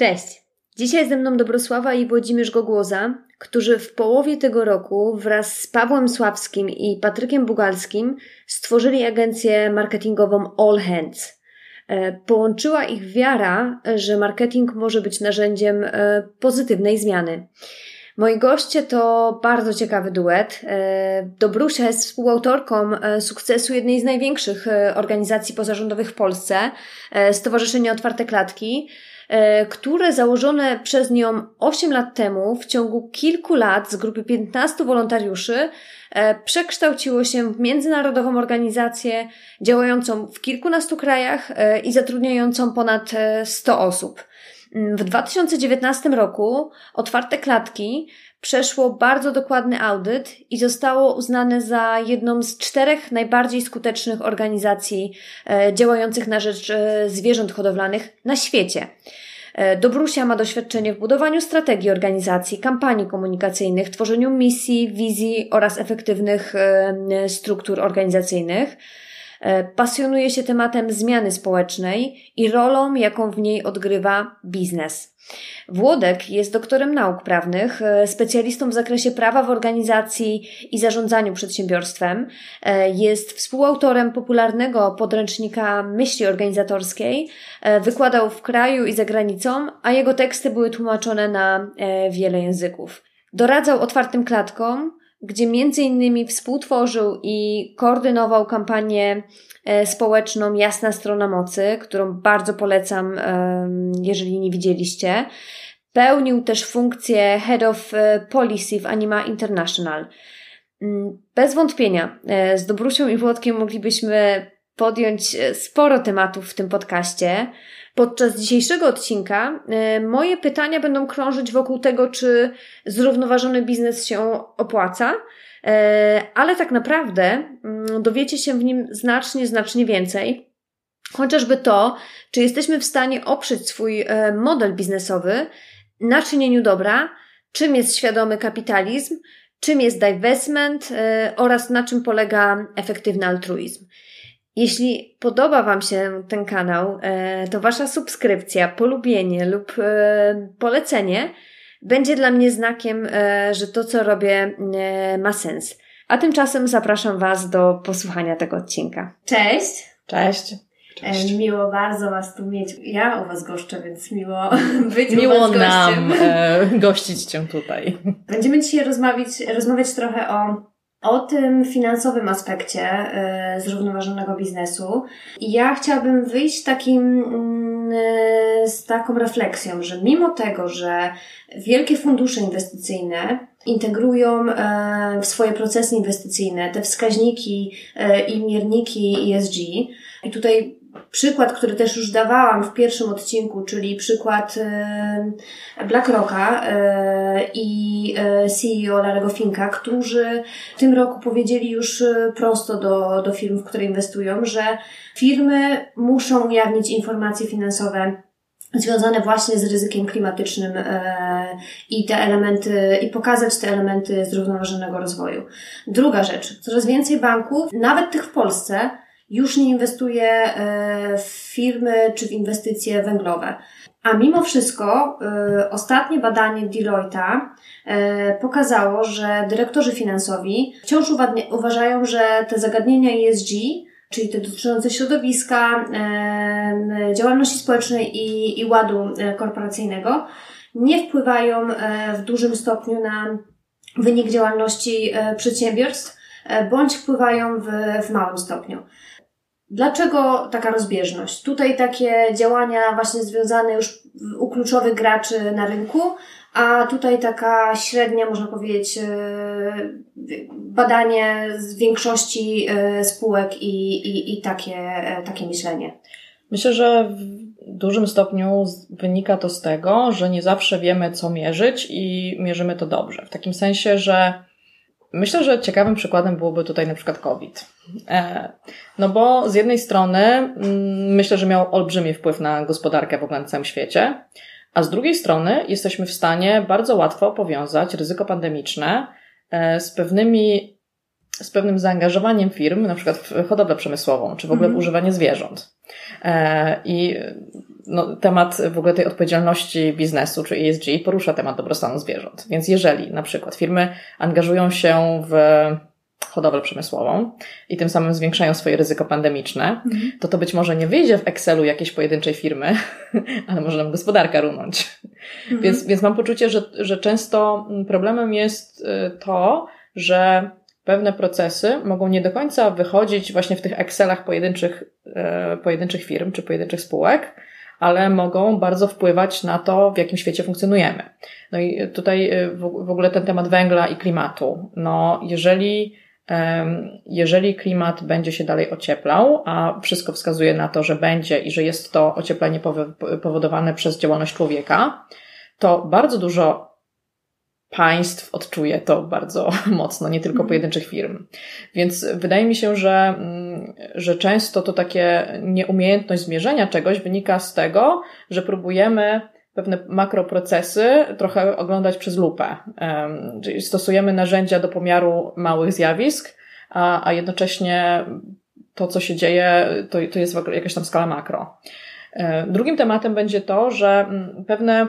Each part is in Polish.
Cześć! Dzisiaj ze mną Dobrosława i Włodzimierz Gogłoza, którzy w połowie tego roku wraz z Pawłem Sławskim i Patrykiem Bugalskim stworzyli agencję marketingową All Hands. E, połączyła ich wiara, że marketing może być narzędziem e, pozytywnej zmiany. Moi goście to bardzo ciekawy duet. E, Dobrusia jest współautorką sukcesu jednej z największych organizacji pozarządowych w Polsce, Stowarzyszenia Otwarte Klatki. E, które założone przez nią 8 lat temu, w ciągu kilku lat z grupy 15 wolontariuszy, e, przekształciło się w międzynarodową organizację działającą w kilkunastu krajach e, i zatrudniającą ponad 100 osób. Mm, w 2019 roku otwarte klatki przeszło bardzo dokładny audyt i zostało uznane za jedną z czterech najbardziej skutecznych organizacji e, działających na rzecz e, zwierząt hodowlanych na świecie. E, Dobrusia ma doświadczenie w budowaniu strategii organizacji, kampanii komunikacyjnych, tworzeniu misji, wizji oraz efektywnych struktur organizacyjnych. Pasjonuje się tematem zmiany społecznej i rolą, jaką w niej odgrywa biznes. Włodek jest doktorem nauk prawnych, e, specjalistą w zakresie prawa w organizacji i zarządzaniu przedsiębiorstwem. E, jest współautorem popularnego podręcznika myśli organizatorskiej. E, wykładał w kraju i za granicą, a jego teksty były tłumaczone na wiele języków. Doradzał otwartym klatkom, gdzie między innymi współtworzył i koordynował kampanię E, społeczną Jasna Strona Mocy, którą bardzo polecam, jeżeli nie widzieliście. Pełnił też funkcję Head of e, Policy w Anima International. Mm, bez wątpienia, e, z Dobrusią i Włodkiem moglibyśmy podjąć sporo tematów w tym podcaście. Podczas dzisiejszego odcinka moje pytania będą krążyć wokół tego, czy zrównoważony biznes się opłaca, E, ale tak naprawdę mm, dowiecie się w nim znacznie, znacznie więcej. Chociażby to, czy jesteśmy w stanie oprzeć swój e, model biznesowy na czynieniu dobra, czym jest świadomy kapitalizm, czym jest divestment e, oraz na czym polega efektywny altruizm. Jeśli podoba Wam się ten kanał, to Wasza subskrypcja, polubienie lub polecenie będzie dla mnie znakiem, e, że to, co robię, e, ma sens. A tymczasem zapraszam Was do posłuchania tego odcinka. Cześć! Cześć! Cześć. Miło bardzo Was tu mieć. Ja u Was goszczę, więc miło być miło u Was gościem. nam e, gościć Cię tutaj. Będziemy dzisiaj rozmawiać, rozmawiać trochę o o tym finansowym aspekcie y, zrównoważonego biznesu. Ja chciałabym wyjść takim, y, z taką refleksją, że mimo tego, że wielkie fundusze inwestycyjne integrują y, w swoje procesy inwestycyjne te wskaźniki i mierniki ESG, i tutaj przykład, który też już dawałam w pierwszym odcinku, czyli przykład e, BlackRocka e, i e, CEO Larego Finka, którzy w tym roku powiedzieli już prosto do, do firm, w które inwestują, że firmy muszą ujawnić informacje finansowe związane właśnie z ryzykiem klimatycznym i te elementy, i pokazać te elementy zrównoważonego rozwoju. Druga rzecz, coraz więcej banków, nawet tych w Polsce, już nie inwestuje e, w firmy czy w inwestycje węglowe. A mimo wszystko e, ostatnie badanie Deloitte'a e, pokazało, że dyrektorzy finansowi wciąż uważają, że te zagadnienia ESG, czyli te dotyczące środowiska, działalności społecznej i, i ładu korporacyjnego, nie wpływają w dużym stopniu na wynik działalności przedsiębiorstw, bądź wpływają w, w małym stopniu. Dlaczego taka rozbieżność? Tutaj takie działania właśnie związane już u kluczowych graczy na rynku, a tutaj taka średnia, można powiedzieć, e, badanie z większości e, spółek i, i, i takie, e, takie myślenie. Myślę, że w dużym stopniu wynika to z tego, że nie zawsze wiemy, co mierzyć i mierzymy to dobrze. W takim sensie, że myślę, że ciekawym przykładem byłoby tutaj na przykład COVID. E, no bo z jednej strony mm, myślę, że miał olbrzymi wpływ na gospodarkę w ogóle na całym świecie, a z drugiej strony jesteśmy w stanie bardzo łatwo powiązać ryzyko pandemiczne e, z pewnymi z pewnym zaangażowaniem firm, na przykład w hodowlę przemysłową, czy w ogóle w mhm. używanie zwierząt. E, I no, temat w ogóle tej odpowiedzialności biznesu, czy ESG, porusza temat dobrostanu zwierząt. Więc jeżeli na przykład firmy angażują się w hodowlę przemysłową i tym samym zwiększają swoje ryzyko pandemiczne, mhm. to to być może nie wyjdzie w Excelu jakiejś pojedynczej firmy, ale może nam gospodarka runąć. Mhm. Więc, więc mam poczucie, że, że często problemem jest y, to, że pewne procesy mogą nie do końca wychodzić właśnie w tych Excelach pojedynczych, e, pojedynczych firm czy pojedynczych spółek, ale mogą bardzo wpływać na to, w jakim świecie funkcjonujemy. No i tutaj e, w ogóle ten temat węgla i klimatu. No, jeżeli, jeżeli klimat będzie się dalej ocieplał, a wszystko wskazuje na to, że będzie i że jest to ocieplenie powodowane przez działalność człowieka, to bardzo dużo państw odczuje to bardzo mocno, nie tylko mhm. pojedynczych firm. Więc wydaje mi się, że, mm, że często to takie nieumiejętność zmierzenia czegoś wynika z tego, że próbujemy pewne makroprocesy trochę oglądać przez lupę. Czyli stosujemy narzędzia do pomiaru małych zjawisk, a, a jednocześnie to, co się dzieje, to, to jest jakaś tam skala makro. Drugim tematem będzie to, że mm, pewne,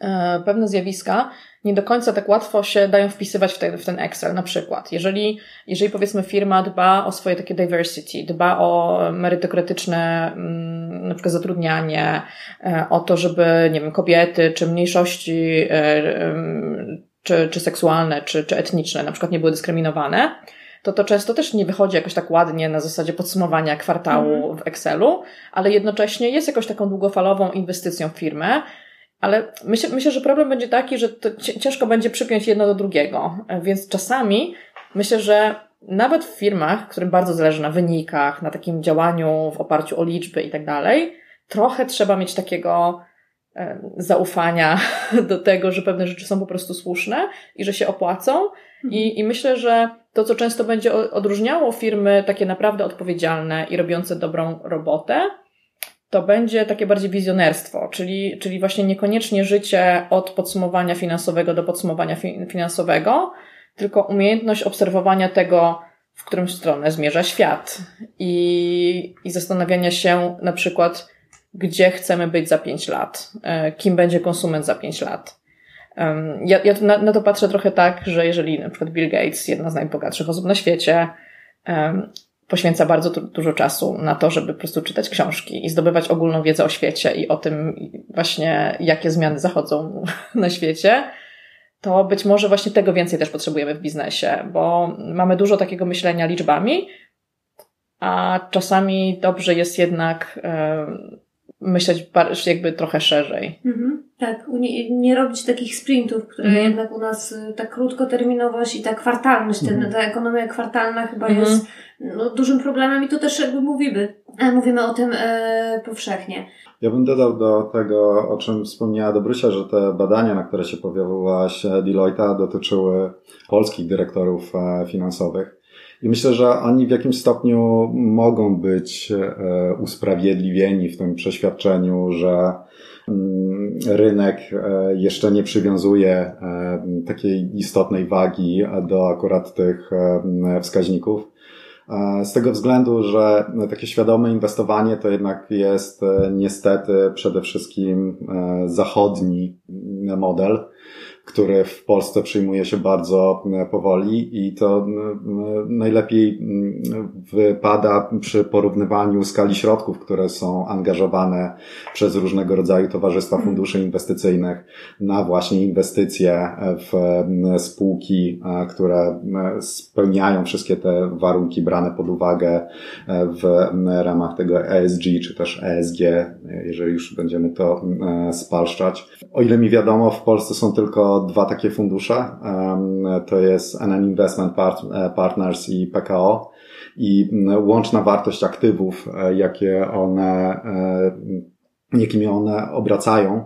e, pewne zjawiska nie do końca tak łatwo się dają wpisywać w ten, w ten Excel. Na przykład, jeżeli, jeżeli powiedzmy firma dba o swoje takie diversity, dba o merytokratyczne mm, na przykład zatrudnianie, e, o to, żeby, nie wiem, kobiety czy mniejszości e, czy, czy seksualne, czy, czy etniczne na przykład nie były dyskryminowane, to to często też nie wychodzi jakoś tak ładnie na zasadzie podsumowania kwartału mm. w Excelu, ale jednocześnie jest jakoś taką długofalową inwestycją w firmę, ale myślę, myślę, że problem będzie taki, że to ciężko będzie przypiąć jedno do drugiego. Więc czasami myślę, że nawet w firmach, którym bardzo zależy na wynikach, na takim działaniu w oparciu o liczby i tak dalej, trochę trzeba mieć takiego zaufania do tego, że pewne rzeczy są po prostu słuszne i że się opłacą. I, mhm. I myślę, że to, co często będzie odróżniało firmy takie naprawdę odpowiedzialne i robiące dobrą robotę, to będzie takie bardziej wizjonerstwo, czyli, czyli właśnie niekoniecznie życie od podsumowania finansowego do podsumowania fi finansowego, tylko umiejętność obserwowania tego, w którą stronę zmierza świat i, i zastanawiania się na przykład, gdzie chcemy być za pięć lat, e, kim będzie konsument za pięć lat. Ja, ja na, na to patrzę trochę tak, że jeżeli na przykład Bill Gates, jedna z najbogatszych osób na świecie, poświęca bardzo dużo czasu na to, żeby po prostu czytać książki i zdobywać ogólną wiedzę o świecie i o tym właśnie, jakie zmiany zachodzą na świecie, to być może właśnie tego więcej też potrzebujemy w biznesie, bo mamy dużo takiego myślenia liczbami, a czasami dobrze jest jednak myśleć jakby trochę szerzej. Mhm, tak, nie, nie, robić takich sprintów, które mhm. jednak u nas y, ta krótkoterminowość i ta kwartalność, mhm. ta ekonomia kwartalna chyba mhm. jest no, dużym problemem i to też jakby mówimy, e, mówimy o tym e, powszechnie. Ja bym dodał do tego, o czym wspomniała Dobrysia, że te badania, na które się powoływałaś Deloitte'a dotyczyły polskich dyrektorów e, finansowych. I myślę, że oni w jakimś stopniu mogą być e, usprawiedliwieni w tym przeświadczeniu, że mm, rynek e, jeszcze nie przywiązuje e, takiej istotnej wagi do akurat tych wskaźników. Z tego względu, że takie świadome inwestowanie to jednak jest niestety przede wszystkim zachodni model który w Polsce przyjmuje się bardzo e, powoli i to najlepiej wypada przy porównywaniu skali środków, które są angażowane przez różnego rodzaju towarzystwa mhm. funduszy inwestycyjnych na właśnie inwestycje w spółki, e, które spełniają wszystkie te warunki brane pod uwagę e, w ramach tego ESG czy też ESG, jeżeli już będziemy to spalszczać. O ile mi wiadomo, w Polsce są tylko dwa takie fundusze. To jest NN Investment e, Partners i PKO. i łączna wartość aktywów, jakie one, jakimi one obracają,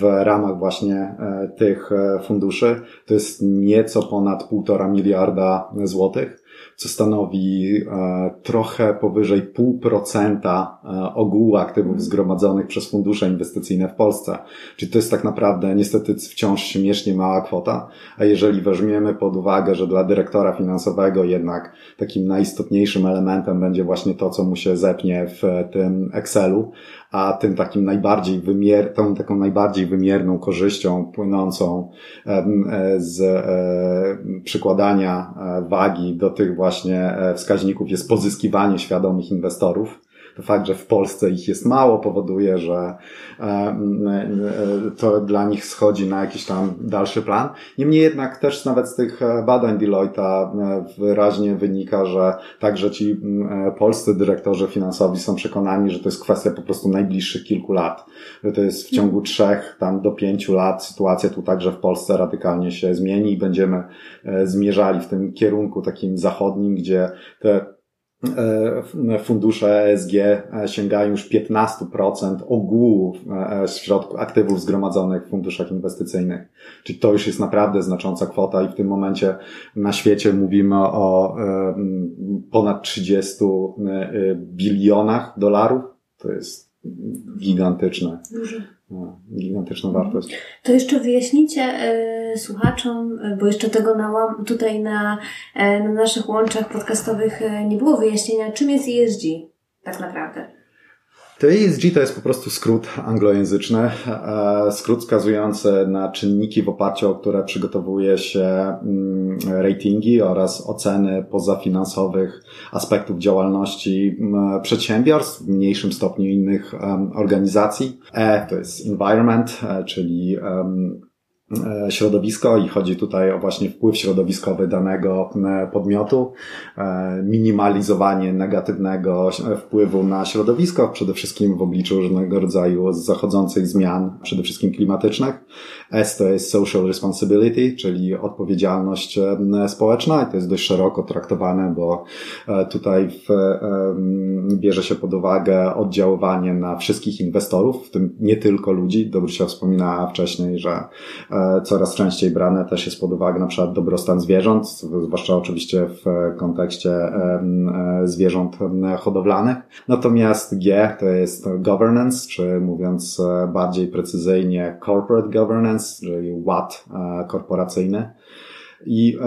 w ramach właśnie tych funduszy, to jest nieco ponad półtora miliarda złotych co stanowi e, trochę powyżej 0,5% e, ogółu aktywów zgromadzonych przez fundusze inwestycyjne w Polsce. Czyli to jest tak naprawdę niestety wciąż śmiesznie mała kwota, a jeżeli weźmiemy pod uwagę, że dla dyrektora finansowego jednak takim najistotniejszym elementem będzie właśnie to, co mu się zepnie w tym Excelu, a tym takim najbardziej wymier, tą taką najbardziej wymierną korzyścią płynącą e, z e, przykładania e, wagi do tych właśnie wskaźników jest pozyskiwanie świadomych inwestorów fakt, że w Polsce ich jest mało, powoduje, że e, e, to dla nich schodzi na jakiś tam dalszy plan. Niemniej jednak też nawet z tych e, badań Deloitte'a wyraźnie wynika, że także ci polscy dyrektorzy finansowi są przekonani, że to jest kwestia po prostu najbliższych kilku lat. Że to jest w ciągu trzech tam do pięciu lat sytuacja tu także w Polsce radykalnie się zmieni i będziemy zmierzali w tym kierunku takim zachodnim, gdzie te fundusze ESG e, sięgają już 15% ogółu e, środków, aktywów zgromadzonych w funduszach inwestycyjnych. Czyli to już jest naprawdę znacząca kwota i w tym momencie na świecie mówimy o ponad 30 bilionach dolarów. To jest gigantyczne. Dużo. No, gigantyczna wartość. To jeszcze wyjaśnijcie y, słuchaczom, bo jeszcze tego na, tutaj na, na naszych łączach podcastowych nie było wyjaśnienia, czym jest ESG tak naprawdę. To ESG to jest po prostu skrót anglojęzyczny, e, skrót wskazujący na czynniki, w oparciu o które przygotowuje się mm, ratingi oraz oceny pozafinansowych aspektów działalności mm, przedsiębiorstw, w mniejszym stopniu innych organizacji. E to jest environment, e, czyli środowisko i chodzi tutaj o właśnie wpływ środowiskowy danego e, podmiotu, e, minimalizowanie negatywnego wpływu na środowisko, przede wszystkim w obliczu różnego rodzaju zachodzących zmian, przede wszystkim klimatycznych. S to jest social responsibility, czyli odpowiedzialność społeczna i to jest dość szeroko traktowane, bo tutaj w, bierze się pod uwagę oddziaływanie na wszystkich inwestorów, w tym nie tylko ludzi. Dobrusia wspominała wcześniej, że E, coraz częściej brane też jest pod uwagę na przykład dobrostan zwierząt, zwłaszcza oczywiście w kontekście e, zwierząt hodowlanych. Natomiast G to jest governance, czy mówiąc e, bardziej precyzyjnie corporate governance, czyli ład korporacyjny. I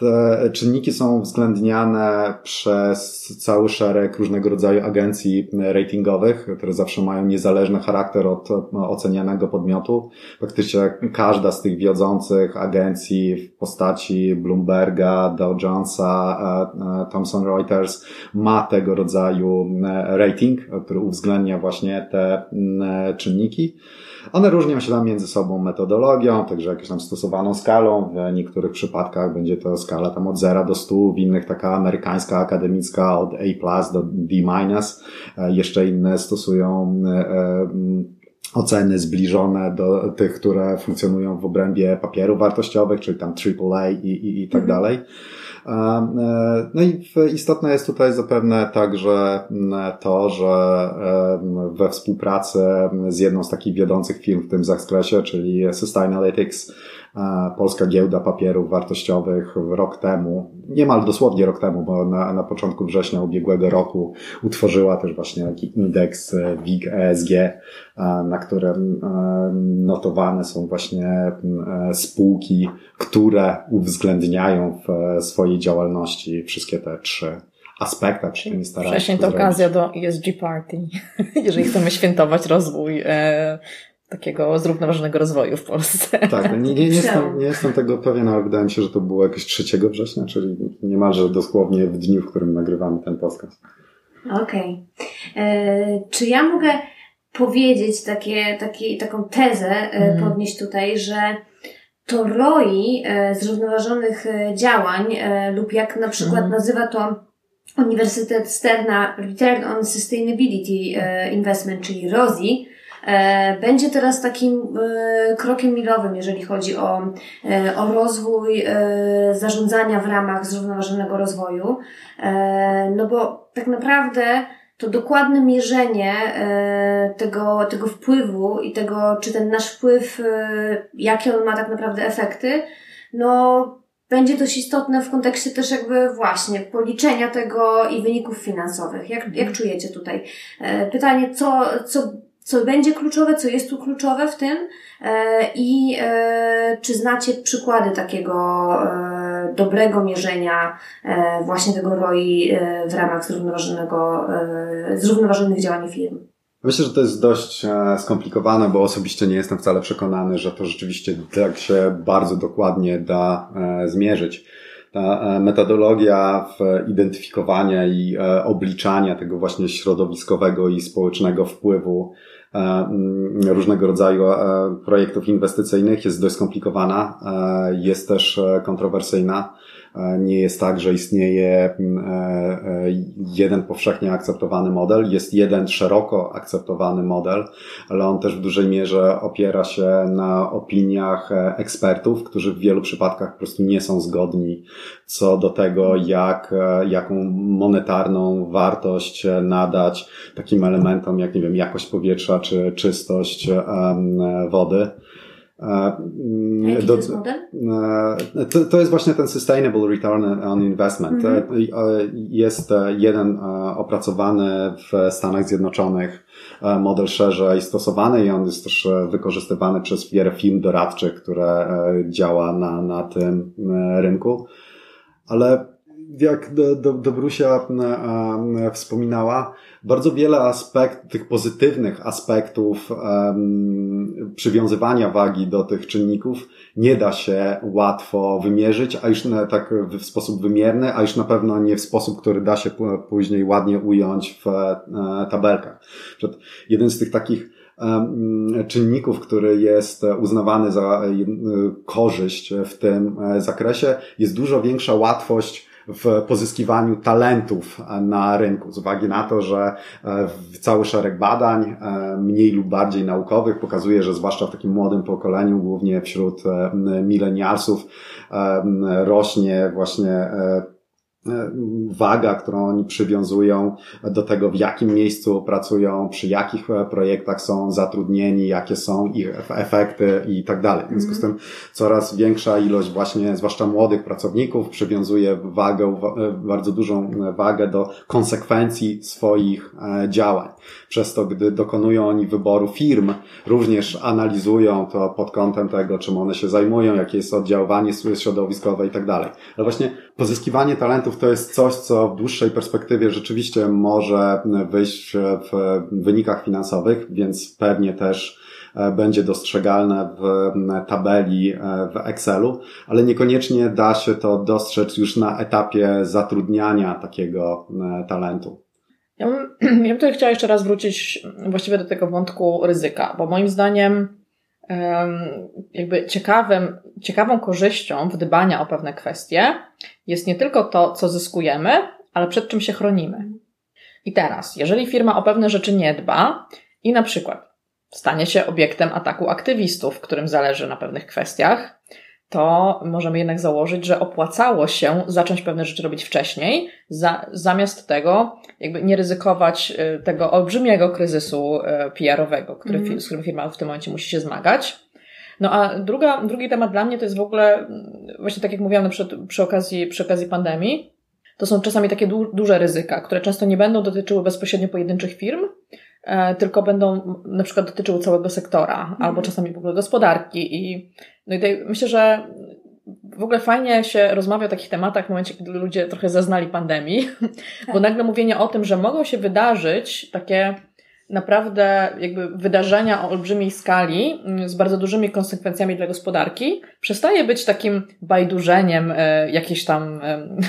te czynniki są uwzględniane przez cały szereg różnego rodzaju agencji ratingowych, które zawsze mają niezależny charakter od ocenianego podmiotu. Faktycznie każda z tych wiodących agencji w postaci Bloomberga, Dow Jonesa, e, e, Thomson Reuters ma tego rodzaju e, rating, który uwzględnia właśnie te czynniki. One różnią się tam między sobą metodologią, także jakąś tam stosowaną skalą. W niektórych przypadkach będzie to skala tam od 0 do 100, w innych taka amerykańska, akademicka od A do D-. E, jeszcze inne stosują e, e, oceny zbliżone do tych, które funkcjonują w obrębie papierów wartościowych, czyli tam AAA i, i, i tak mhm. dalej. No i istotne jest tutaj zapewne także to, że we współpracy z jedną z takich wiodących firm w tym zakresie, czyli Sustainalytics, Polska Giełda Papierów Wartościowych rok temu, niemal dosłownie rok temu, bo na, na początku września ubiegłego roku utworzyła też właśnie taki indeks e, WIG ESG, na którym e, notowane są właśnie e, spółki, które uwzględniają w swojej działalności wszystkie te trzy aspekty, przynajmniej starają się. Wcześniej to okazja do ESG Party, jeżeli chcemy świętować rozwój takiego zrównoważonego rozwoju w Polsce. Tak, nie, nie, nie, jestem, nie jestem tego pewien, ale wydaje mi się, że to było jakieś 3 września, czyli niemalże dosłownie w dniu, w którym nagrywamy ten podcast. Okej. Okay. E, czy ja mogę powiedzieć takie, takie, taką tezę, mm. podnieść tutaj, że to ROI e, zrównoważonych działań lub jak na przykład mm. nazywa to Uniwersytet Sterna Return on Sustainability Investment, czyli ROSI, będzie teraz takim e, krokiem milowym, jeżeli chodzi o, e, o rozwój zarządzania w ramach zrównoważonego rozwoju. No bo tak naprawdę to dokładne mierzenie tego, tego wpływu i tego, czy ten nasz wpływ, jakie on ma tak naprawdę efekty, no będzie dość istotne w kontekście też jakby właśnie policzenia tego i wyników finansowych. Jak, jak mhm. czujecie tutaj? E, pytanie, co, co, co będzie kluczowe, co jest tu kluczowe w tym e, i e, czy znacie przykłady takiego dobrego mierzenia właśnie tego ROI w ramach zrównoważonego, zrównoważonych działań firm? Myślę, że to jest dość e, skomplikowane, bo osobiście nie jestem wcale przekonany, że to rzeczywiście tak się bardzo dokładnie da e, zmierzyć. Ta e, metodologia w identyfikowania i obliczania tego właśnie środowiskowego i społecznego wpływu różnego rodzaju projektów inwestycyjnych jest dość skomplikowana, jest też kontrowersyjna. Nie jest tak, że istnieje mm, e, e, jeden powszechnie akceptowany model, jest jeden szeroko akceptowany model, ale on też w dużej mierze opiera się na opiniach e, ekspertów, którzy w wielu przypadkach po prostu nie są zgodni co do tego, jak, jaką monetarną wartość nadać takim elementom, jak nie wiem, jakość powietrza czy czystość wody. Jaki do, to jest? E, to, to jest właśnie ten Sustainable Return on Investment. Mm -hmm. Jest jeden opracowany w Stanach Zjednoczonych model szerzej stosowany i on jest też wykorzystywany przez wiele firm doradczych, które działa na, na tym rynku. Ale jak do, do, Dobrusia wspominała, bardzo wiele aspekt, tych pozytywnych aspektów przywiązywania wagi do tych czynników nie da się łatwo wymierzyć, a już na, tak w sposób wymierny, a już na pewno nie w sposób, który da się później ładnie ująć w e, tabelkach. Jeden z tych takich czynników, który jest uznawany za e, korzyść w tym e, zakresie, jest dużo większa łatwość w pozyskiwaniu talentów na rynku, z uwagi na to, że e, cały szereg badań, e, mniej lub bardziej naukowych, pokazuje, że zwłaszcza w takim młodym pokoleniu, głównie wśród e, milenialsów, rośnie właśnie waga, którą oni przywiązują do tego, w jakim miejscu pracują, przy jakich e, projektach są zatrudnieni, jakie są ich efekty i tak dalej. W związku z tym coraz większa ilość właśnie, zwłaszcza młodych pracowników, przywiązuje wagę, e, bardzo dużą wagę do konsekwencji swoich działań. Przez to, gdy dokonują oni wyboru firm, również analizują to pod kątem tego, czym one się zajmują, jakie jest oddziaływanie środowiskowe i tak dalej. Ale właśnie pozyskiwanie talentów to jest coś, co w dłuższej perspektywie rzeczywiście może wyjść w wynikach finansowych, więc pewnie też e, będzie dostrzegalne w tabeli e, w Excelu, ale niekoniecznie da się to dostrzec już na etapie zatrudniania takiego e, talentu. Ja bym, ja bym tutaj chciała jeszcze raz wrócić właściwie do tego wątku ryzyka, bo moim zdaniem jakby ciekawym, ciekawą korzyścią w dbania o pewne kwestie jest nie tylko to, co zyskujemy, ale przed czym się chronimy. I teraz, jeżeli firma o pewne rzeczy nie dba i na przykład stanie się obiektem ataku aktywistów, którym zależy na pewnych kwestiach, to możemy jednak założyć, że opłacało się zacząć pewne rzeczy robić wcześniej, za, zamiast tego jakby nie ryzykować y, tego olbrzymiego kryzysu y, PR-owego, który, mm. z którym firma w tym momencie musi się zmagać. No a druga, drugi temat dla mnie to jest w ogóle, mm, właśnie tak jak mówiłam przykład przy okazji, przy okazji pandemii, to są czasami takie du duże ryzyka, które często nie będą dotyczyły bezpośrednio pojedynczych firm, tylko będą na przykład dotyczyły całego sektora, mm. albo czasami w ogóle gospodarki. I, no i tutaj myślę, że w ogóle fajnie się rozmawia o takich tematach w momencie, kiedy ludzie trochę zaznali pandemii, tak. bo nagle mówienie o tym, że mogą się wydarzyć takie naprawdę jakby wydarzenia o olbrzymiej skali mm, z bardzo dużymi konsekwencjami dla gospodarki przestaje być takim bajdurzeniem e, jakichś tam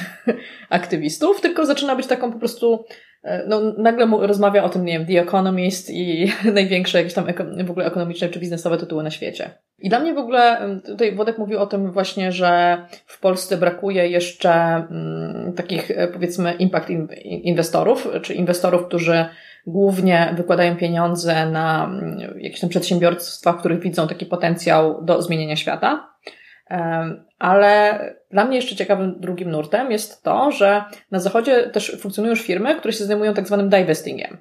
aktywistów, tylko zaczyna być taką po prostu e, no, nagle rozmawia o tym, nie wiem, The Economist i największe jakieś tam w ogóle ekonomiczne czy biznesowe tytuły na świecie. I dla mnie w ogóle, tutaj Włodek mówił o tym właśnie, że w Polsce brakuje jeszcze takich e, powiedzmy impact inwestorów, czy inwestorów, którzy głównie wykładają pieniądze na jakieś tam przedsiębiorstwa, w których widzą taki potencjał do zmienienia świata. Ale dla mnie jeszcze ciekawym drugim nurtem jest to, że na zachodzie też funkcjonują już firmy, które się zajmują tak zwanym divestingiem.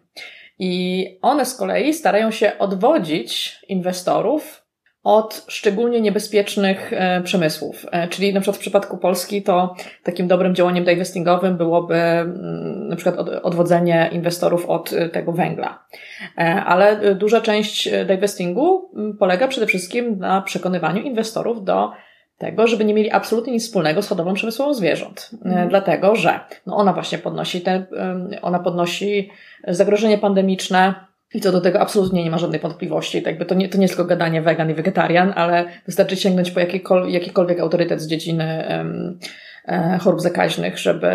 I one z kolei starają się odwodzić inwestorów od szczególnie niebezpiecznych e, przemysłów. E, czyli na przykład w przypadku Polski to takim dobrym działaniem divestingowym byłoby mm, na przykład odwodzenie inwestorów od e, tego węgla. Ale duża część divestingu mm, polega przede wszystkim na przekonywaniu inwestorów do tego, żeby nie mieli absolutnie nic wspólnego z hodowlą przemysłową zwierząt. Mm. Dlatego, że no ona właśnie podnosi te, ona podnosi zagrożenie pandemiczne, i co do tego absolutnie nie ma żadnej wątpliwości. Tak to, nie, to nie jest tylko gadanie wegan i wegetarian, ale wystarczy sięgnąć po jakikolwiek, jakikolwiek autorytet z dziedziny um, e, chorób zakaźnych, żeby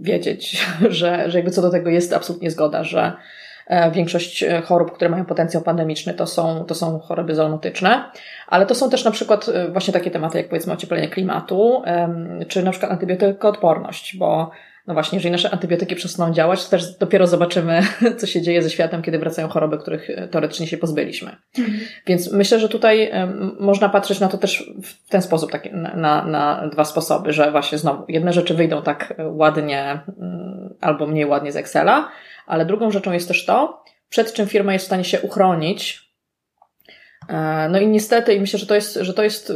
wiedzieć, że, że jakby co do tego jest absolutnie zgoda, że większość chorób, które mają potencjał pandemiczny, to są, to są choroby zoonotyczne, ale to są też na przykład e, właśnie takie tematy, jak powiedzmy ocieplenie klimatu, czy na przykład antybiotykoodporność, bo no właśnie, jeżeli nasze antybiotyki przestaną działać, to też dopiero zobaczymy, co się dzieje ze światem, kiedy wracają choroby, których e, teoretycznie się pozbyliśmy. Mhm. Więc myślę, że tutaj można patrzeć na to też w ten sposób, tak, na, na dwa sposoby, że właśnie znowu jedne rzeczy wyjdą tak e, ładnie mm, albo mniej ładnie z Excela, ale drugą rzeczą jest też to, przed czym firma jest w stanie się uchronić e, no i niestety, i myślę, że to jest, że to jest,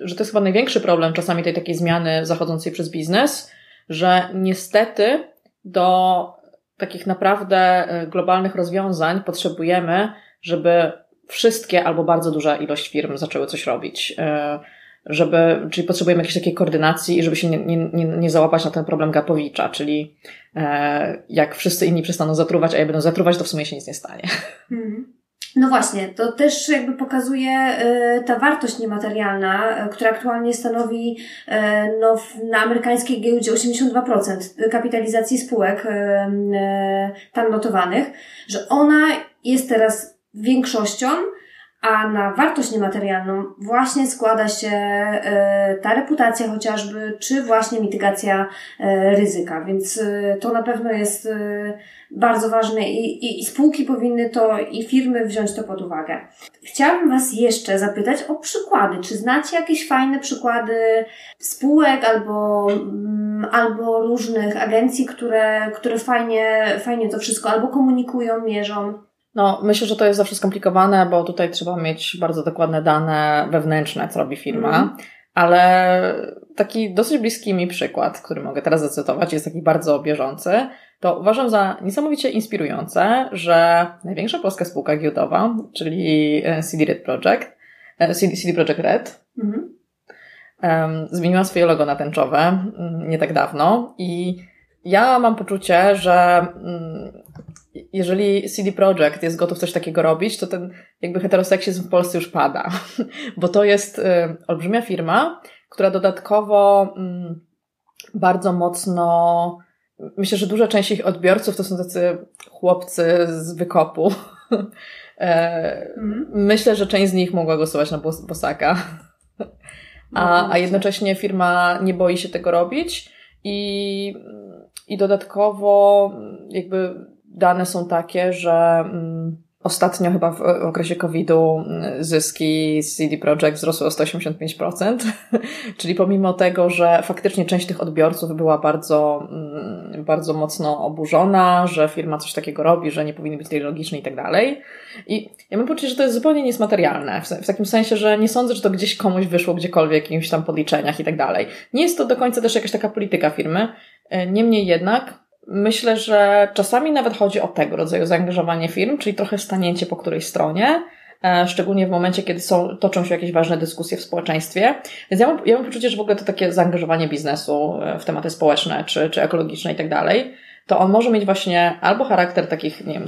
że to jest chyba największy problem czasami tej takiej zmiany zachodzącej przez biznes, że niestety do takich naprawdę e, globalnych rozwiązań potrzebujemy, żeby wszystkie albo bardzo duża ilość firm zaczęły coś robić. E, żeby, czyli potrzebujemy jakiejś takiej koordynacji i żeby się nie, nie, nie załapać na ten problem Gapowicza, czyli e, jak wszyscy inni przestaną zatruwać, a ja będą zatruwać, to w sumie się nic nie stanie. Mhm. No właśnie, to też jakby pokazuje y, ta wartość niematerialna, y, która aktualnie stanowi y, no, na amerykańskiej giełdzie 82% kapitalizacji spółek tam notowanych, że ona jest teraz większością, a na wartość niematerialną właśnie składa się ta reputacja chociażby, czy właśnie mitygacja ryzyka. Więc to na pewno jest bardzo ważne i, i, i spółki powinny to i firmy wziąć to pod uwagę. Chciałabym Was jeszcze zapytać o przykłady. Czy znacie jakieś fajne przykłady spółek albo, mm, albo różnych agencji, które, które fajnie, fajnie to wszystko albo komunikują, mierzą? No, myślę, że to jest zawsze skomplikowane, bo tutaj trzeba mieć bardzo dokładne dane wewnętrzne, co robi firma. Mm. Ale taki dosyć bliski mi przykład, który mogę teraz zacytować, jest taki bardzo bieżący to uważam za niesamowicie inspirujące, że największa polska spółka giełdowa, czyli e, CD Red Project, e, CD, CD Project Red, mhm. zmieniła swoje logo na tęczowe mm, nie tak dawno i ja mam poczucie, że mm, jeżeli CD Projekt jest gotów coś takiego robić, to ten jakby heteroseksizm w Polsce już pada, bo to jest e, olbrzymia firma, która dodatkowo mm, bardzo mocno myślę, że duża część ich odbiorców to są tacy chłopcy z wykopu. mm. Myślę, że część z nich mogła głosować na Bosaka. A, a jednocześnie firma nie boi się tego robić i, i dodatkowo jakby dane są takie, że mm, Ostatnio chyba w okresie COVID-u mm, zyski CD Projekt wzrosły o 185%, czyli pomimo tego, że faktycznie część tych odbiorców była bardzo, mm, bardzo mocno oburzona, że firma coś takiego robi, że nie powinny być tej logiczne i tak dalej. I ja mam poczucie, że to jest zupełnie niesmaterialne, w takim sensie, że nie sądzę, że to gdzieś komuś wyszło gdziekolwiek, jakimś tam podliczeniach i tak dalej. Nie jest to do końca też jakaś taka polityka firmy, e, niemniej jednak Myślę, że czasami nawet chodzi o tego rodzaju zaangażowanie firm, czyli trochę stanięcie po której stronie, e, szczególnie w momencie, kiedy są, toczą się jakieś ważne dyskusje w społeczeństwie. Więc ja mam, ja mam poczucie, że w ogóle to takie zaangażowanie biznesu e, w tematy społeczne czy, czy ekologiczne i tak dalej, to on może mieć właśnie albo charakter takich, nie wiem,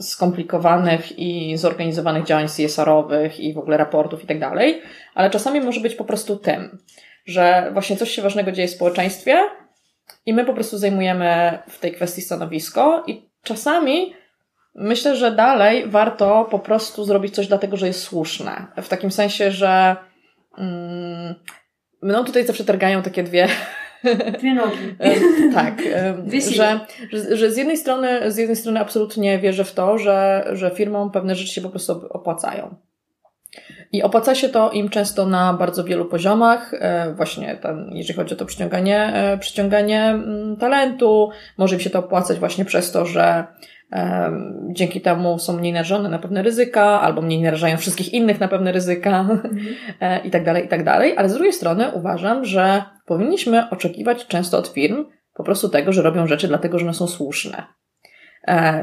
skomplikowanych i zorganizowanych działań CSR-owych i w ogóle raportów i tak dalej, ale czasami może być po prostu tym, że właśnie coś się ważnego dzieje w społeczeństwie, i my po prostu zajmujemy w tej kwestii stanowisko i czasami Myślę, że dalej warto po prostu zrobić coś dlatego, że jest słuszne. W takim sensie, że mm, mną tutaj zawsze targają takie dwie Dwie nogi. tak, Dwie że, że, że z jednej strony, z jednej strony absolutnie wierzę w to, że, że firmom pewne rzeczy się po prostu opłacają. I opłaca się to im często na bardzo wielu poziomach, e, właśnie tam, jeżeli chodzi o to przyciąganie, e, przyciąganie mm, talentu, może im się to opłacać właśnie przez to, że dzięki temu są mniej narażone na pewne ryzyka, albo mniej narażają wszystkich innych na pewne ryzyka mhm. i tak dalej, i tak dalej. Ale z drugiej strony uważam, że powinniśmy oczekiwać często od firm po prostu tego, że robią rzeczy dlatego, że one są słuszne.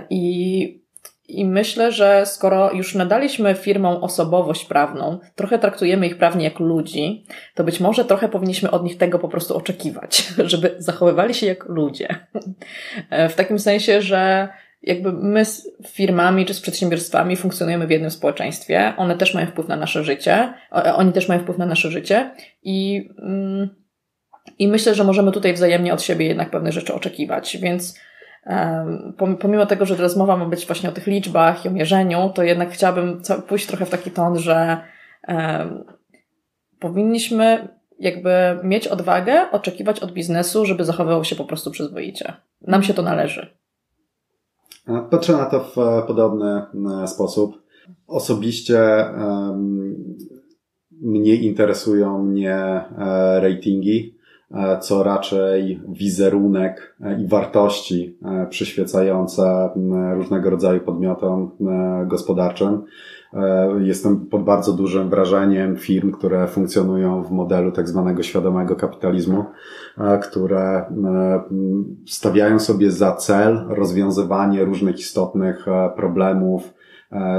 I i myślę, że skoro już nadaliśmy firmom osobowość prawną, trochę traktujemy ich prawnie jak ludzi, to być może trochę powinniśmy od nich tego po prostu oczekiwać, żeby zachowywali się jak ludzie. W takim sensie, że jakby my z firmami czy z przedsiębiorstwami funkcjonujemy w jednym społeczeństwie, one też mają wpływ na nasze życie, oni też mają wpływ na nasze życie i, mm, i myślę, że możemy tutaj wzajemnie od siebie jednak pewne rzeczy oczekiwać, więc pomimo tego, że rozmowa ma być właśnie o tych liczbach i o mierzeniu, to jednak chciałabym pójść trochę w taki ton, że powinniśmy jakby mieć odwagę oczekiwać od biznesu, żeby zachowywał się po prostu przyzwoicie. Nam się to należy. Patrzę na to w e, podobny e, sposób. Osobiście mnie interesują mnie e, ratingi, co raczej wizerunek i wartości przyświecające różnego rodzaju podmiotom gospodarczym. Jestem pod bardzo dużym wrażeniem firm, które funkcjonują w modelu tak zwanego świadomego kapitalizmu, które stawiają sobie za cel rozwiązywanie różnych istotnych problemów,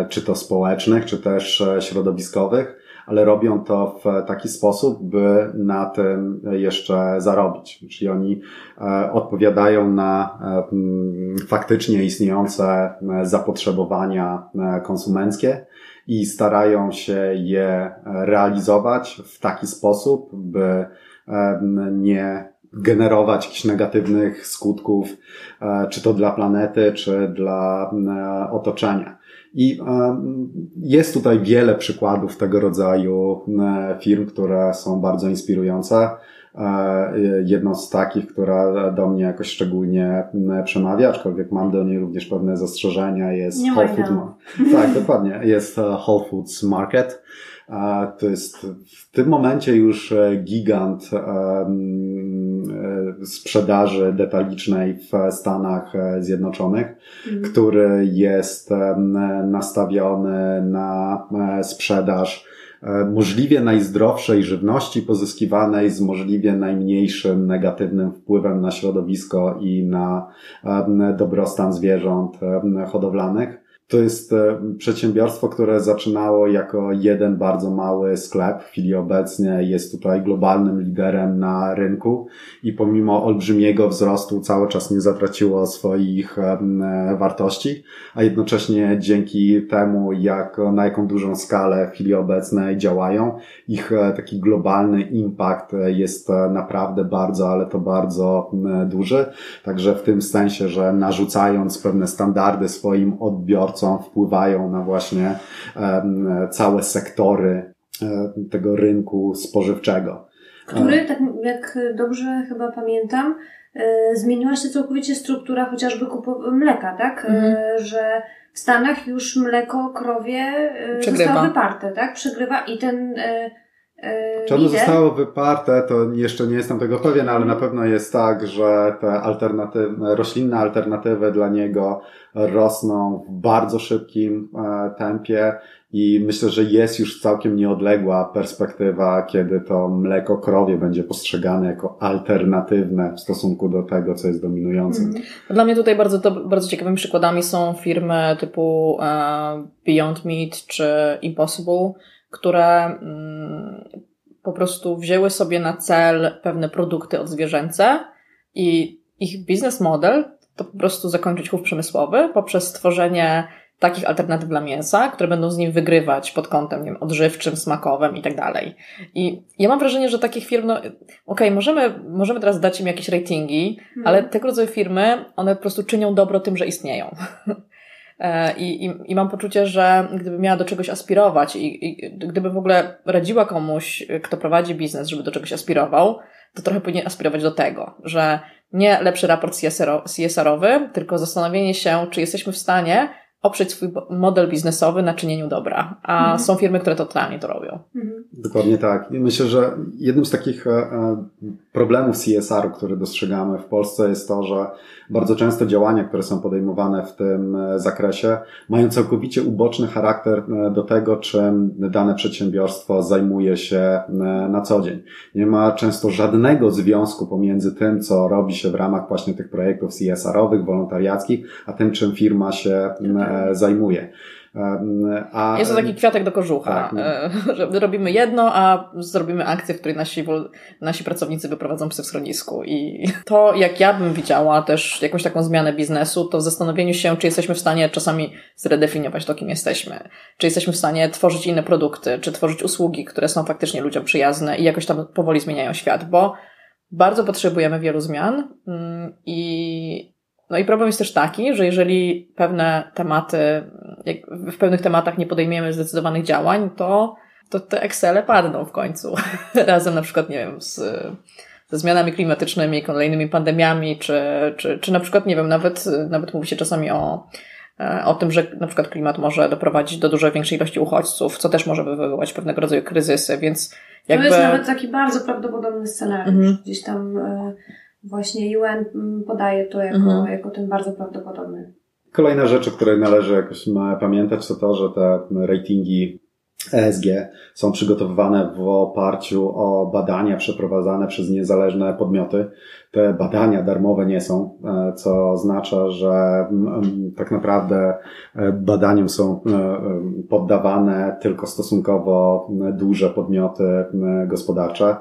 czy to społecznych, czy też środowiskowych, ale robią to w taki sposób, by na tym jeszcze zarobić. Czyli oni e, odpowiadają na e, faktycznie istniejące zapotrzebowania e, konsumenckie i starają się je realizować w taki sposób, by nie generować jakichś negatywnych skutków, czy to dla planety, czy dla otoczenia. I jest tutaj wiele przykładów tego rodzaju firm, które są bardzo inspirujące. Jedną z takich, która do mnie jakoś szczególnie przemawia, aczkolwiek mam do niej również pewne zastrzeżenia, jest Nie Whole Foods. Tak, dokładnie. Jest e, Whole Foods Market. To jest w tym momencie już e, gigant e, sprzedaży detalicznej w Stanach Zjednoczonych, mhm. który jest nastawiony na sprzedaż możliwie najzdrowszej żywności pozyskiwanej z możliwie najmniejszym negatywnym wpływem na środowisko i na dobrostan zwierząt hodowlanych. To jest e, przedsiębiorstwo, które zaczynało jako jeden bardzo mały sklep. W chwili obecnie jest tutaj globalnym liderem na rynku i pomimo olbrzymiego wzrostu cały czas nie zatraciło swoich e, wartości, a jednocześnie dzięki temu, jak, na jaką dużą skalę w chwili obecnej działają, ich e, taki globalny impact jest naprawdę bardzo, ale to bardzo duży. Także w tym sensie, że narzucając pewne standardy swoim odbiorcom, odbiorcom wpływają na właśnie całe sektory e, tego rynku spożywczego. Który, tak jak dobrze chyba pamiętam, e, zmieniła się całkowicie struktura chociażby kupu- mleka, tak? E, mhm. Że w Stanach już mleko krowie Przegrywa. zostało wyparte, tak? Przegrywa i ten czy ono zostało wyparte, to jeszcze nie jestem tego pewien, ale na pewno jest tak, że te alternatywne, roślinne alternatywy dla niego rosną w bardzo szybkim e, tempie i myślę, że jest już całkiem nieodległa perspektywa, kiedy to mleko krowie będzie postrzegane jako alternatywne w stosunku do tego, co jest dominujące. Mhm. Dla mnie tutaj bardzo, to, bardzo ciekawymi przykładami są firmy typu e, Beyond Meat czy Impossible, które mm, po prostu wzięły sobie na cel pewne produkty odzwierzęce i ich biznes model to po prostu zakończyć chów przemysłowy poprzez stworzenie takich alternatyw dla mięsa, które będą z nim wygrywać pod kątem nie wiem, odżywczym, smakowym i tak dalej. I ja mam wrażenie, że takich firm, no okej, okay, możemy, możemy teraz dać im jakieś ratingi, hmm. ale tego rodzaju firmy, one po prostu czynią dobro tym, że istnieją. E, I, i, I mam poczucie, że gdybym miała do czegoś aspirować i, i gdyby w ogóle radziła komuś, kto prowadzi biznes, żeby do czegoś aspirował, to trochę powinien aspirować do tego, że nie lepszy raport CSR-owy, tylko zastanowienie się, czy jesteśmy w stanie oprzeć swój model biznesowy na czynieniu dobra. A mhm. są firmy, które totalnie to robią. Mhm. Dokładnie tak. I myślę, że jednym z takich e, e, problemów CSR-u, który dostrzegamy w Polsce jest to, że bardzo często działania, które są podejmowane w tym e, zakresie, mają całkowicie uboczny charakter do tego, czym dane przedsiębiorstwo zajmuje się na co dzień. Nie ma często żadnego związku pomiędzy tym, co robi się w ramach właśnie tych projektów CSR-owych, wolontariackich, a tym, czym firma się zajmuje. A, jest to taki kwiatek do kożucha, tak, no. E, że robimy jedno, a zrobimy akcję, w której nasi, nasi pracownicy wyprowadzą psy w schronisku. I to, jak ja bym widziała też jakąś taką zmianę biznesu, to w zastanowieniu się, czy jesteśmy w stanie czasami zredefiniować to, kim jesteśmy. Czy jesteśmy w stanie tworzyć inne produkty, czy tworzyć usługi, które są faktycznie ludziom przyjazne i jakoś tam powoli zmieniają świat, bo bardzo potrzebujemy wielu zmian mm, i no i problem jest też taki, że jeżeli pewne tematy, jak w pewnych tematach nie podejmiemy zdecydowanych działań, to, to te Excele padną w końcu. Razem na przykład, nie wiem, z, ze zmianami klimatycznymi, kolejnymi pandemiami, czy, czy, czy na przykład, nie wiem, nawet, nawet mówi się czasami o, o tym, że na przykład klimat może doprowadzić do dużo większej ilości uchodźców, co też może wywoływać pewnego rodzaju kryzysy, więc jakby... To jest nawet taki bardzo prawdopodobny scenariusz. Mhm. Gdzieś tam e, właśnie UN podaje to jako, mhm. jako ten bardzo prawdopodobny. Kolejna rzecz, o której należy jakoś pamiętać, to to, że te ratingi ESG są przygotowywane w oparciu o badania przeprowadzane przez niezależne podmioty. Te badania darmowe nie są, e, co oznacza, że tak naprawdę e, badaniom są e, poddawane tylko stosunkowo duże podmioty gospodarcze.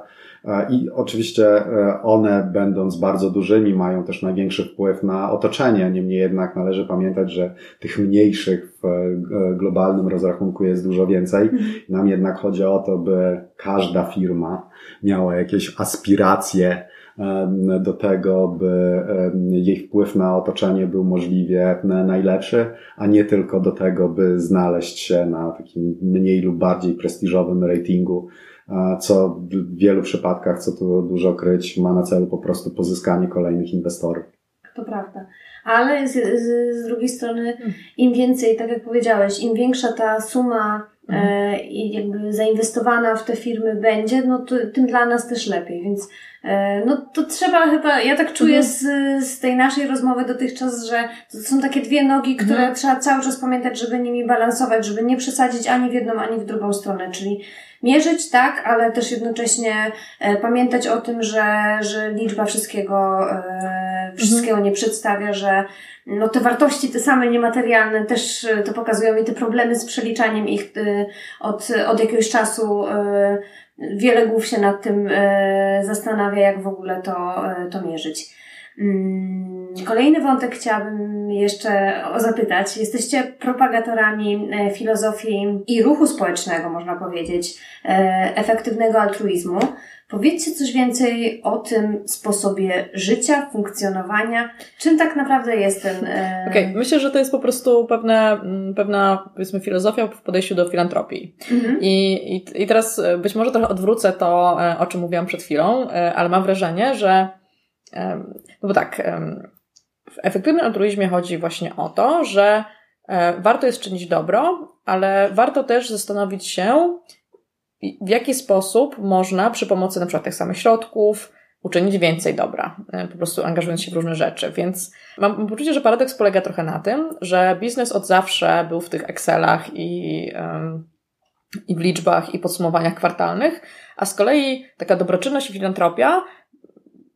I oczywiście e, one, będąc bardzo dużymi, mają też największy wpływ na otoczenie. Niemniej jednak należy pamiętać, że tych mniejszych w e, globalnym rozrachunku jest dużo więcej. Mhm. Nam jednak chodzi o to, by każda firma miała jakieś aspiracje do tego, by jej wpływ na otoczenie był możliwie najlepszy, a nie tylko do tego, by znaleźć się na takim mniej lub bardziej prestiżowym ratingu co w wielu przypadkach, co tu dużo kryć, ma na celu po prostu pozyskanie kolejnych inwestorów. To prawda. Ale z, z, z drugiej strony, im więcej, tak jak powiedziałeś, im większa ta suma i jakby zainwestowana w te firmy będzie, no to tym dla nas też lepiej. Więc e, no to trzeba chyba, ja tak czuję mhm. z, z tej naszej rozmowy dotychczas, że to są takie dwie nogi, które mhm. trzeba cały czas pamiętać, żeby nimi balansować, żeby nie przesadzić ani w jedną, ani w drugą stronę. Czyli mierzyć, tak, ale też jednocześnie e, pamiętać o tym, że, że liczba wszystkiego, e, wszystkiego mhm. nie przedstawia, że no te wartości, te same niematerialne też e, to pokazują i te problemy z przeliczaniem ich e, od, od jakiegoś czasu e, wiele głów się nad tym zastanawia, jak w ogóle to, to mierzyć. Mm, kolejny wątek chciałabym jeszcze zapytać. Jesteście propagatorami filozofii i ruchu społecznego, można powiedzieć, efektywnego altruizmu. Powiedzcie coś więcej o tym sposobie życia, funkcjonowania. Czym tak naprawdę jest ten. E, Okej, okay. myślę, że to jest po prostu pewna, mm, pewna powiedzmy, filozofia w podejściu do filantropii. Mhm. I, i, I teraz być może trochę odwrócę to, o czym mówiłam przed chwilą, ale mam wrażenie, że no bo tak, w efektywnym altruizmie chodzi właśnie o to, że e, warto jest czynić dobro, ale warto też zastanowić się, w jaki sposób można przy pomocy na przykład tych samych środków uczynić więcej dobra, e, po prostu angażując się w różne rzeczy. Więc mam poczucie, że paradoks polega trochę na tym, że biznes od zawsze był w tych Excelach i, i w liczbach i podsumowaniach kwartalnych, a z kolei taka dobroczynność i filantropia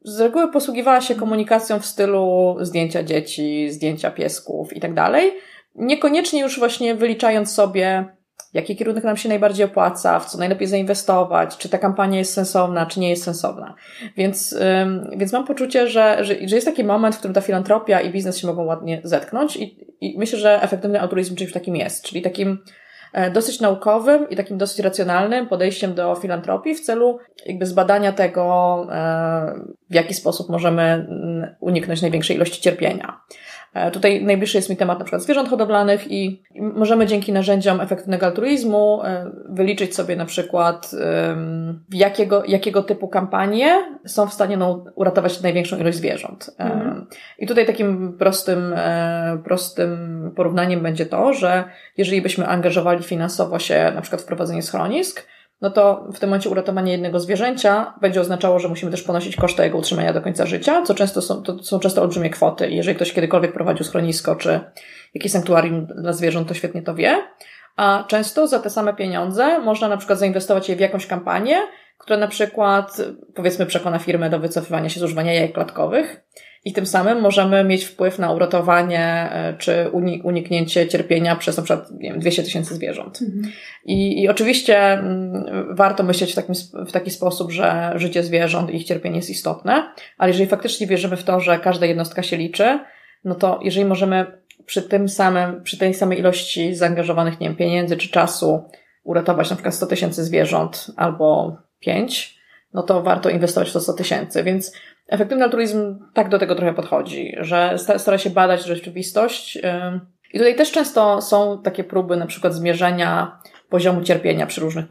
z reguły posługiwała się komunikacją w stylu zdjęcia dzieci, zdjęcia piesków i tak dalej. Niekoniecznie już właśnie wyliczając sobie, jaki kierunek nam się najbardziej opłaca, w co najlepiej zainwestować, czy ta kampania jest sensowna, czy nie jest sensowna. Więc, więc mam poczucie, że, że, że jest taki moment, w którym ta filantropia i biznes się mogą ładnie zetknąć i, i myślę, że efektywny altruizm czymś takim jest, czyli takim E, dosyć naukowym i takim dosyć racjonalnym podejściem do filantropii w celu jakby zbadania tego, e, w jaki sposób możemy mm, uniknąć największej ilości cierpienia. E, tutaj najbliższy jest mi temat na przykład zwierząt hodowlanych i możemy dzięki narzędziom efektywnego altruizmu e, wyliczyć sobie na przykład jakiego, jakiego typu kampanie są w stanie no, uratować największą ilość zwierząt. E, mhm. I tutaj takim prostym, prostym porównaniem będzie to, że jeżeli byśmy angażowali finansowo się na przykład w prowadzenie schronisk, no to w tym momencie uratowanie jednego zwierzęcia będzie oznaczało, że musimy też ponosić koszty jego utrzymania do końca życia, co często są, to są często olbrzymie kwoty. Jeżeli ktoś kiedykolwiek prowadził schronisko czy jakieś sanktuarium dla zwierząt, to świetnie to wie. A często za te same pieniądze można na przykład zainwestować je w jakąś kampanię, która na przykład, powiedzmy, przekona firmę do wycofywania się z używania jajek klatkowych i tym samym możemy mieć wpływ na uratowanie e, czy uniknięcie cierpienia przez na przykład nie wiem, 200 tysięcy zwierząt. Mhm. I, I oczywiście mm, warto myśleć w, takim, w taki sposób, że życie zwierząt i ich cierpienie jest istotne, ale jeżeli faktycznie wierzymy w to, że każda jednostka się liczy, no to jeżeli możemy przy tym samym, przy tej samej ilości zaangażowanych, nie wiem, pieniędzy czy czasu uratować na przykład 100 tysięcy zwierząt albo 5, no to warto inwestować w to 100 tysięcy. Więc efektywny altruizm tak do tego trochę podchodzi, że stara się badać rzeczywistość. I tutaj też często są takie próby na przykład zmierzenia poziomu cierpienia przy różnych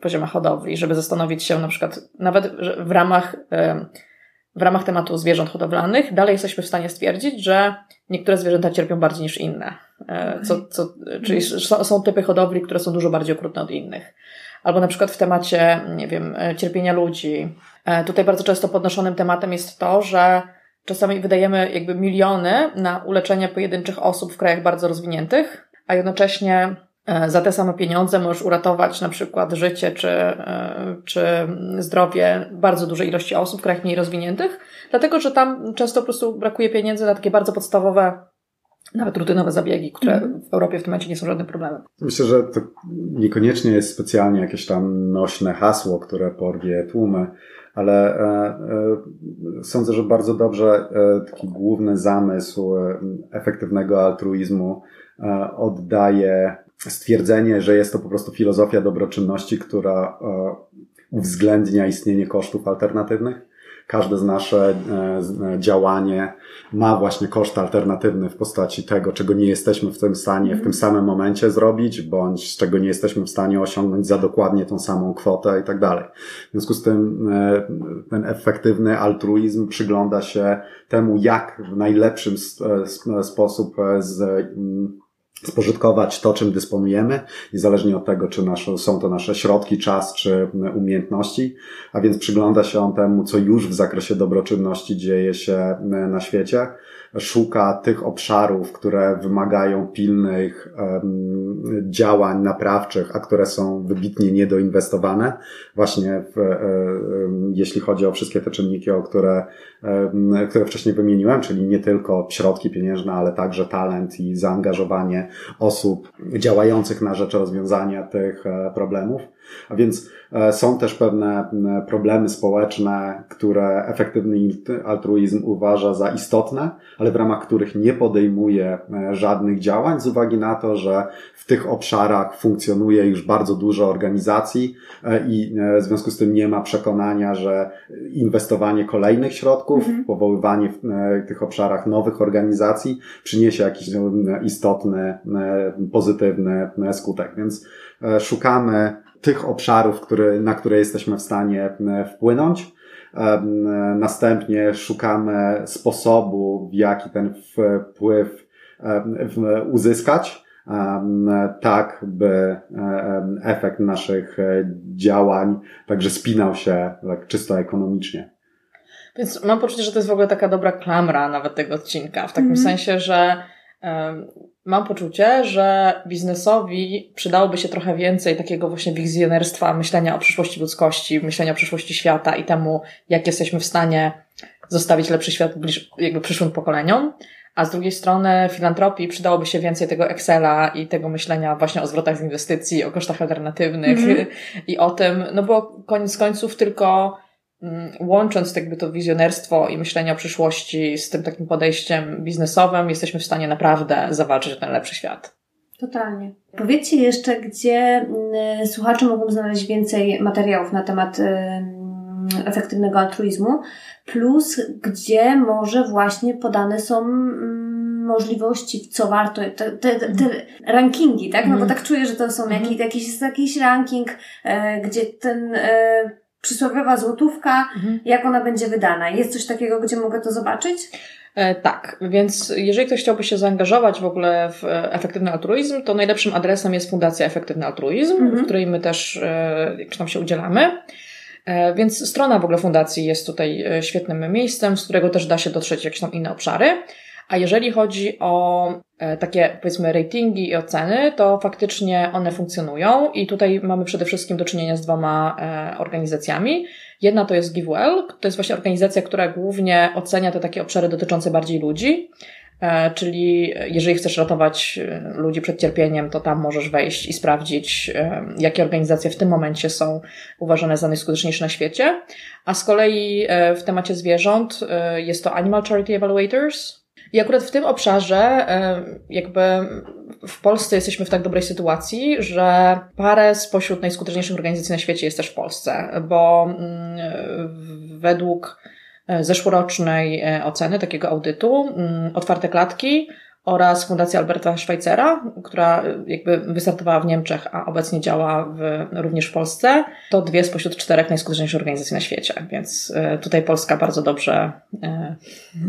poziomach hodowli, żeby zastanowić się na przykład nawet w ramach, w ramach tematu zwierząt hodowlanych, dalej jesteśmy w stanie stwierdzić, że niektóre zwierzęta cierpią bardziej niż inne. E, co, co, czyli są typy hodowli, które są dużo bardziej okrutne od innych albo na przykład w temacie, nie wiem, e, cierpienia ludzi. E, tutaj bardzo często podnoszonym tematem jest to, że czasami wydajemy jakby miliony na uleczenie pojedynczych osób w krajach bardzo rozwiniętych, a jednocześnie e, za te same pieniądze możesz uratować na przykład życie czy, czy zdrowie bardzo dużej ilości osób w krajach mniej rozwiniętych, dlatego że tam często po prostu brakuje pieniędzy na takie bardzo podstawowe nawet rutynowe zabiegi, które mm. w Europie w tym momencie nie są żadnym problemem. Myślę, że to niekoniecznie jest specjalnie jakieś tam nośne hasło, które porwie tłumy, ale e, e, sądzę, że bardzo dobrze e, taki główny zamysł e, efektywnego altruizmu e, oddaje stwierdzenie, że jest to po prostu filozofia dobroczynności, która e, uwzględnia istnienie kosztów alternatywnych każde z nasze e, działanie ma właśnie koszt alternatywny w postaci tego, czego nie jesteśmy w tym stanie w tym samym momencie zrobić, bądź czego nie jesteśmy w stanie osiągnąć za dokładnie tą samą kwotę i tak dalej. W związku z tym e, ten efektywny altruizm przygląda się temu, jak w najlepszym e, sposób z mm, spożytkować to, czym dysponujemy, niezależnie od tego, czy nasze, są to nasze środki, czas, czy umiejętności, a więc przygląda się on temu, co już w zakresie dobroczynności dzieje się na świecie, szuka tych obszarów, które wymagają pilnych działań naprawczych, a które są wybitnie niedoinwestowane, właśnie w, um, jeśli chodzi o wszystkie te czynniki, o które, które wcześniej wymieniłem, czyli nie tylko środki pieniężne, ale także talent i zaangażowanie osób działających na rzecz rozwiązania tych e, problemów. A więc e, są też pewne problemy społeczne, które efektywny altruizm uważa za istotne, ale w ramach których nie podejmuje e, żadnych działań z uwagi na to, że w tych obszarach funkcjonuje już bardzo dużo organizacji e, i w związku z tym nie ma przekonania, że inwestowanie kolejnych środków, mhm. powoływanie w tych obszarach nowych organizacji przyniesie jakiś istotny, pozytywny skutek. Więc szukamy tych obszarów, który, na które jesteśmy w stanie e, wpłynąć. E, następnie szukamy sposobu, w jaki ten wpływ e, uzyskać, tak by efekt naszych działań także spinał się tak czysto ekonomicznie. Więc mam poczucie, że to jest w ogóle taka dobra klamra nawet tego odcinka, w takim mm sensie, że mam poczucie, że biznesowi przydałoby się trochę więcej takiego właśnie wizjonerstwa, myślenia o przyszłości ludzkości, myślenia o przyszłości świata i temu, jak jesteśmy w stanie zostawić lepszy świat jakby przyszłym pokoleniom. A z drugiej strony filantropii przydałoby się więcej tego Excela i tego myślenia właśnie o zwrotach z inwestycji, o kosztach alternatywnych mm -hmm. i o tym, no bo koniec końców tylko łącząc jakby to wizjonerstwo i myślenie o przyszłości z tym takim podejściem biznesowym, jesteśmy w stanie naprawdę zawalczyć o ten lepszy świat. Totalnie. Powiedzcie jeszcze, gdzie mm, słuchacze mogą znaleźć więcej materiałów na temat efektywnego altruizmu, plus gdzie może właśnie podane są mm, możliwości, w co warto, te, te, te rankingi, tak? No bo tak czuję, że to są Mhm. jakiś, jakiś, jakiś ranking, e, gdzie ten e, przysłowiowa złotówka, Mhm. jak ona będzie wydana. Jest coś takiego, gdzie mogę to zobaczyć? E, tak, więc jeżeli ktoś chciałby się zaangażować w ogóle w e, efektywny altruizm, to najlepszym adresem jest Fundacja Efektywny Altruizm, Mhm. w której my też e, jakoś tam się udzielamy. E, Więc strona w ogóle fundacji jest tutaj e, świetnym miejscem, z którego też da się dotrzeć jakieś tam inne obszary. A jeżeli chodzi o e, takie powiedzmy ratingi i oceny, to faktycznie one funkcjonują i tutaj mamy przede wszystkim do czynienia z dwoma e, organizacjami. Jedna to jest GiveWell, to jest właśnie organizacja, która głównie ocenia te takie obszary dotyczące bardziej ludzi. E, Czyli jeżeli chcesz ratować ludzi przed cierpieniem, to tam możesz wejść i sprawdzić, jakie organizacje w tym momencie są uważane za najskuteczniejsze na świecie. A z kolei w temacie zwierząt jest to Animal Charity Evaluators. I akurat w tym obszarze, jakby w Polsce jesteśmy w tak dobrej sytuacji, że parę spośród najskuteczniejszych organizacji na świecie jest też w Polsce, bo mm, według e, zeszłorocznej e, oceny takiego audytu mm, Otwarte Klatki oraz Fundacja Alberta Schweitzera, która e, jakby wystartowała w Niemczech, a obecnie działa w, również w Polsce, to dwie spośród czterech najskuteczniejszych organizacji na świecie, więc e, tutaj Polska bardzo dobrze e,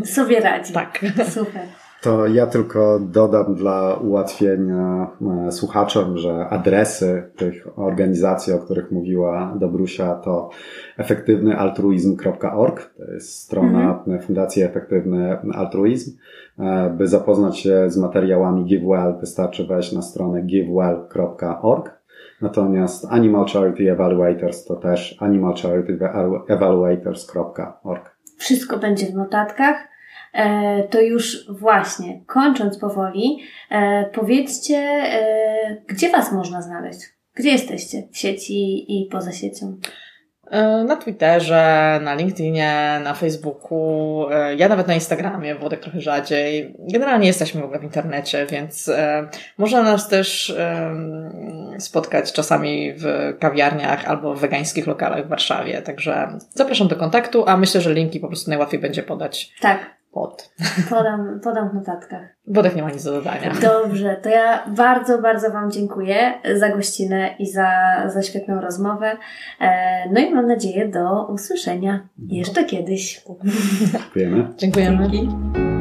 Sobie radzi. tak. Super. To ja tylko dodam dla ułatwienia e, słuchaczom, że adresy tych organizacji, o których mówiła Dobrusia, to efektywnyaltruizm.org. To jest strona Fundacji Efektywny Altruizm. E, By zapoznać się z materiałami GiveWell, wystarczy wejść na stronę givewell.org. Natomiast Animal Charity Evaluators to też animalcharityevaluators.org. Wszystko będzie w notatkach. E, to już właśnie, kończąc powoli, e, powiedzcie, gdzie Was można znaleźć? Gdzie jesteście? W sieci i poza siecią? E, Na Twitterze, na LinkedInie, na Facebooku, e, ja nawet na Instagramie, Włodek trochę rzadziej. Generalnie jesteśmy w ogóle w internecie, więc e, można nas też spotkać czasami w kawiarniach albo w wegańskich lokalach w Warszawie. Także zapraszam do kontaktu, a myślę, że linki po prostu najłatwiej będzie podać Tak, pod. podam, podam w notatkach. Włodek nie ma nic do dodania. Dobrze, to ja bardzo, bardzo Wam dziękuję za gościnę i za, za świetną rozmowę. E, No i mam nadzieję do usłyszenia jeszcze kiedyś. Dziękujemy. Dziękujemy. Dzięki.